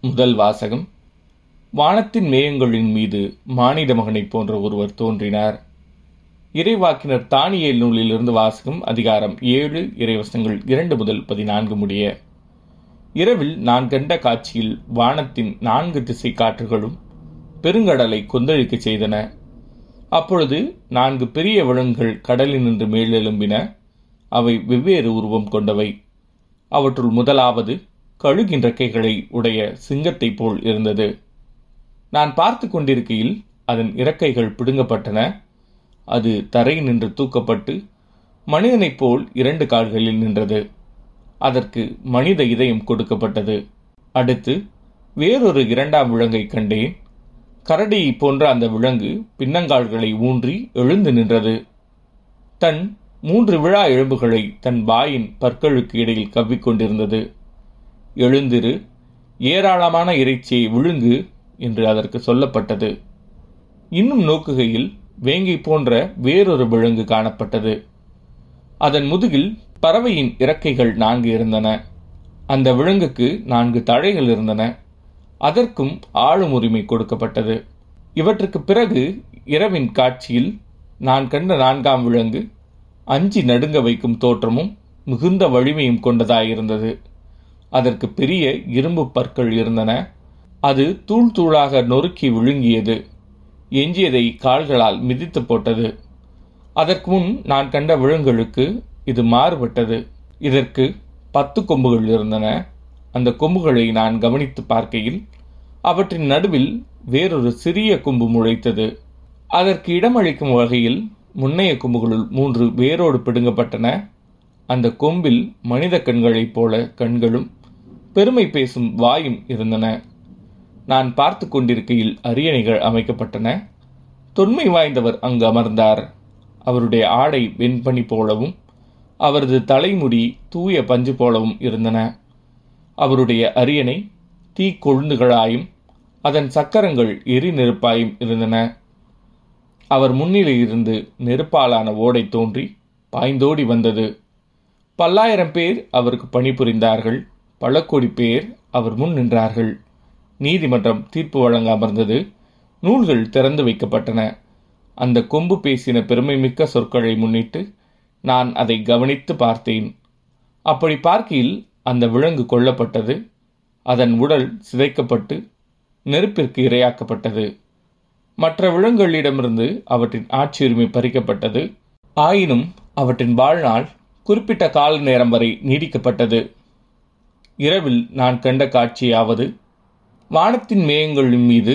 முதல் வாசகம். வானத்தின் மேகங்களின் மீது மானிட மகனைப் போன்ற ஒருவர் தோன்றினார். இறைவாக்கினர் தானியல் நூலிலிருந்து வாசகம் அதிகாரம் ஏழு இறைவசங்கள் இரண்டு முதல் பதினான்கு முடிய. இரவில் நான் கண்ட காட்சியில் வானத்தின் நான்கு திசை காற்றுகளும் பெருங்கடலை கொந்தளிக்க செய்தன. அப்பொழுது நான்கு பெரிய விலங்குகள் கடலினின்று மேலெழும்பின. அவை வெவ்வேறு உருவம் கொண்டவை. அவற்றுள் முதலாவது கழுகின் கைகளை உடைய சிங்கத்தைப் போல் இருந்தது. நான் பார்த்து கொண்டிருக்கையில் அதன் இறக்கைகள் பிடுங்கப்பட்டன. அது தரை நின்று தூக்கப்பட்டு மனிதனைப் போல் இரண்டு கால்களில் நின்றது. அதற்கு மனித இதயம் கொடுக்கப்பட்டது. அடுத்து வேறொரு இரண்டாம் விலங்கை கண்டேன். கரடியை போன்ற அந்த விலங்கு பின்னங்கால்களை ஊன்றி எழுந்து நின்றது. தன் மூன்று விழா எலும்புகளை தன் வாயின் பற்களுக்கு இடையில் கவ்விக்கொண்டிருந்தது எழுந்திரு ஏராளமான இறைச்சியை விழுங்கு என்று அதற்கு சொல்லப்பட்டது. இன்னும் நோக்குகையில் வேங்கை போன்ற வேறொரு விலங்கு காணப்பட்டது. அதன் முதுகில் பறவையின் இறக்கைகள் நான்கு இருந்தன. அந்த விலங்குக்கு நான்கு தழைகள் இருந்தன. அதற்கும் ஆளும் உரிமை கொடுக்கப்பட்டது. இவற்றுக்கு பிறகு இரவின் காட்சியில் நான் கண்ட நான்காம் விலங்கு அஞ்சி நடுங்க வைக்கும் தோற்றமும் மிகுந்த வலிமையும் கொண்டதாயிருந்தது. அதற்கு பெரிய இரும்பு பற்கள் இருந்தன. அது தூள் தூளாக நொறுக்கி விழுங்கியது. எஞ்சியதை கால்களால் மிதித்து போட்டது. அதற்கு முன் நான் கண்ட விலங்குகளுக்கு இது மாறுபட்டது. இதற்கு பத்து கொம்புகள் இருந்தன. அந்த கொம்புகளை நான் கவனித்து பார்க்கையில் அவற்றின் நடுவில் வேறொரு சிறிய கொம்பு முளைத்தது. அதற்கு இடமளிக்கும் வகையில் முன்னைய கொம்புகளுள் மூன்று வேரோடு பிடுங்கப்பட்டன. அந்த கொம்பில் மனித கண்களைப் போல கண்களும் பெருமை பேசும் வாயும் இருந்தன. நான் பார்த்து கொண்டிருக்கையில் அரியணைகள் அமைக்கப்பட்டன. தொன்மை வாய்ந்தவர் அங்கு அமர்ந்தார். அவருடைய ஆடை வெண்பனி போலவும் அவரது தலைமுடி தூய பஞ்சு போலவும் இருந்தன. அவருடைய அரியணை தீ கொழுந்துகளாயும் அதன் சக்கரங்கள் எரி நெருப்பாயும் இருந்தன. அவர் முன்னிலையிலிருந்து நெருப்பாலான ஓடை தோன்றி பாய்ந்தோடி வந்தது. பல்லாயிரம் பேர் அவருக்கு பணிபுரிந்தார்கள். பல கோடி பேர் அவர் முன் நின்றார்கள். நீதிமன்றம் தீர்ப்பு வழங்க அமர்ந்தது. நூல்கள் திறந்து வைக்கப்பட்டன. அந்த கொம்பு பேசின பெருமைமிக்க சொற்களை முன்னிட்டு நான் அதை கவனித்து பார்த்தேன். அப்படி பார்க்கையில் அந்த விலங்கு கொல்லப்பட்டது. அதன் உடல் சிதைக்கப்பட்டு நெருப்பிற்கு இரையாக்கப்பட்டது. மற்ற விலங்குகளிடமிருந்து அவற்றின் ஆட்சியுரிமை பறிக்கப்பட்டது. ஆயினும் அவற்றின் வாழ்நாள் குறிப்பிட்ட கால நேரம் வரை நீடிக்கப்பட்டது. இரவில் நான் கண்ட காட்சியாவது வானத்தின் மேகங்களின் மீது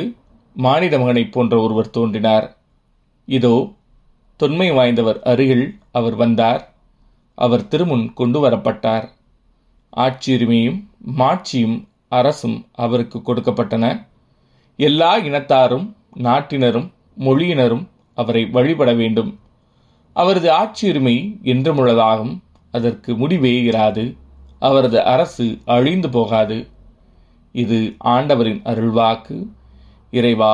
மானிட மகனைப் போன்ற ஒருவர் தோன்றினார். இதோ தொன்மை வாய்ந்தவர் அருகில் அவர் வந்தார். அவர் திருமுன் கொண்டு வரப்பட்டார். ஆட்சியுரிமையும் மாட்சியும் அரசும் அவருக்கு கொடுக்கப்பட்டன. எல்லா இனத்தாரும் நாட்டினரும் மொழியினரும் அவரை வழிபட வேண்டும். அவரது ஆட்சியுரிமை என்றுமுள்ளதாகும் அதற்கு முடிவே இராது. அவரது அரசு அழிந்து போகாது. இது ஆண்டவரின் அருள்வாக்கு. இறைவா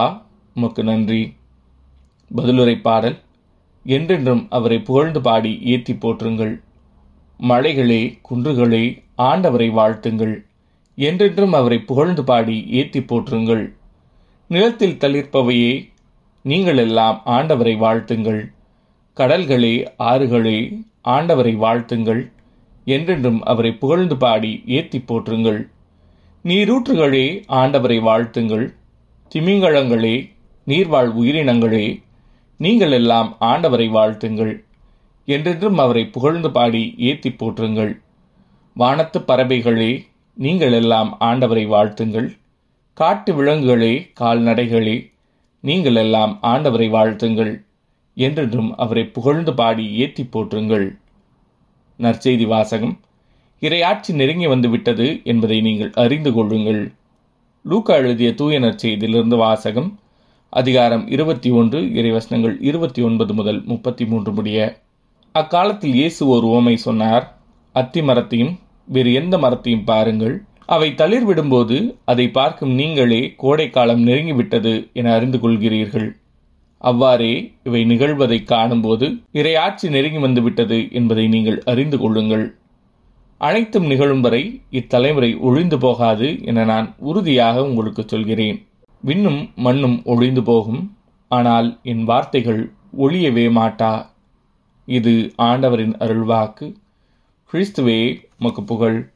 உமக்கு நன்றி. பதிலுரை பாடல். என்றென்றும் அவரை புகழ்ந்து பாடி ஏற்றி போற்றுங்கள். மலைகளே குன்றுகளே ஆண்டவரை வாழ்த்துங்கள். என்றென்றும் அவரை புகழ்ந்து பாடி ஏற்றி போற்றுங்கள். நிலத்தில் தளிர்ப்பவையே நீங்கள் எல்லாம் ஆண்டவரை வாழ்த்துங்கள். கடல்களே ஆறுகளே ஆண்டவரை வாழ்த்துங்கள். என்றென்றும் அவரை புகழ்ந்து பாடி ஏத்தி போற்றுங்கள். நீரூற்றுகளே ஆண்டவரை வாழ்த்துங்கள். திமிங்கலங்களே நீர்வாழ் உயிரினங்களே நீங்கள் எல்லாம் ஆண்டவரை வாழ்த்துங்கள். என்றென்றும் அவரை புகழ்ந்து பாடி ஏத்தி போற்றுங்கள். வானத்து பறவைகளே நீங்கள் எல்லாம் ஆண்டவரை வாழ்த்துங்கள். காட்டு விலங்குகளே கால்நடைகளே நீங்கள் எல்லாம் ஆண்டவரை வாழ்த்துங்கள். என்றென்றும் அவரை புகழ்ந்து பாடி ஏத்தி போற்றுங்கள். நற்செய்தி வாசகம். இரையாட்சி நெருங்கி வந்து விட்டது என்பதை நீங்கள் அறிந்து கொள்ளுங்கள். லூக்கா எழுதிய தூய நற்செய்தியிலிருந்து வாசகம். அதிகாரம் இருபத்தி ஒன்று இறைவசனங்கள் இருபத்தி ஒன்பது முதல் முப்பத்தி மூன்று முடிய. அக்காலத்தில் இயேசு ஒரு ஓமை சொன்னார் அத்தி மரத்தையும் வேறு எந்த மரத்தையும் பாருங்கள். அவை தளிர் விடும்போது அதை பார்க்கும் நீங்களே கோடைக்காலம் நெருங்கிவிட்டது என அறிந்து கொள்கிறீர்கள். அவ்வாறே இவை நிகழ்வதை காணும்போது இறையாட்சி நெருங்கி வந்துவிட்டது என்பதை நீங்கள் அறிந்து கொள்ளுங்கள். அனைத்தும் நிகழும் வரை இத்தலைமுறை ஒழிந்து போகாது என நான் உறுதியாக உங்களுக்கு சொல்கிறேன். விண்ணும் மண்ணும் ஒழிந்து போகும். ஆனால் என் வார்த்தைகள் ஒழியவே மாட்டா. இது ஆண்டவரின் அருள்வாக்கு. கிறிஸ்துவே மக்கு புகழ்.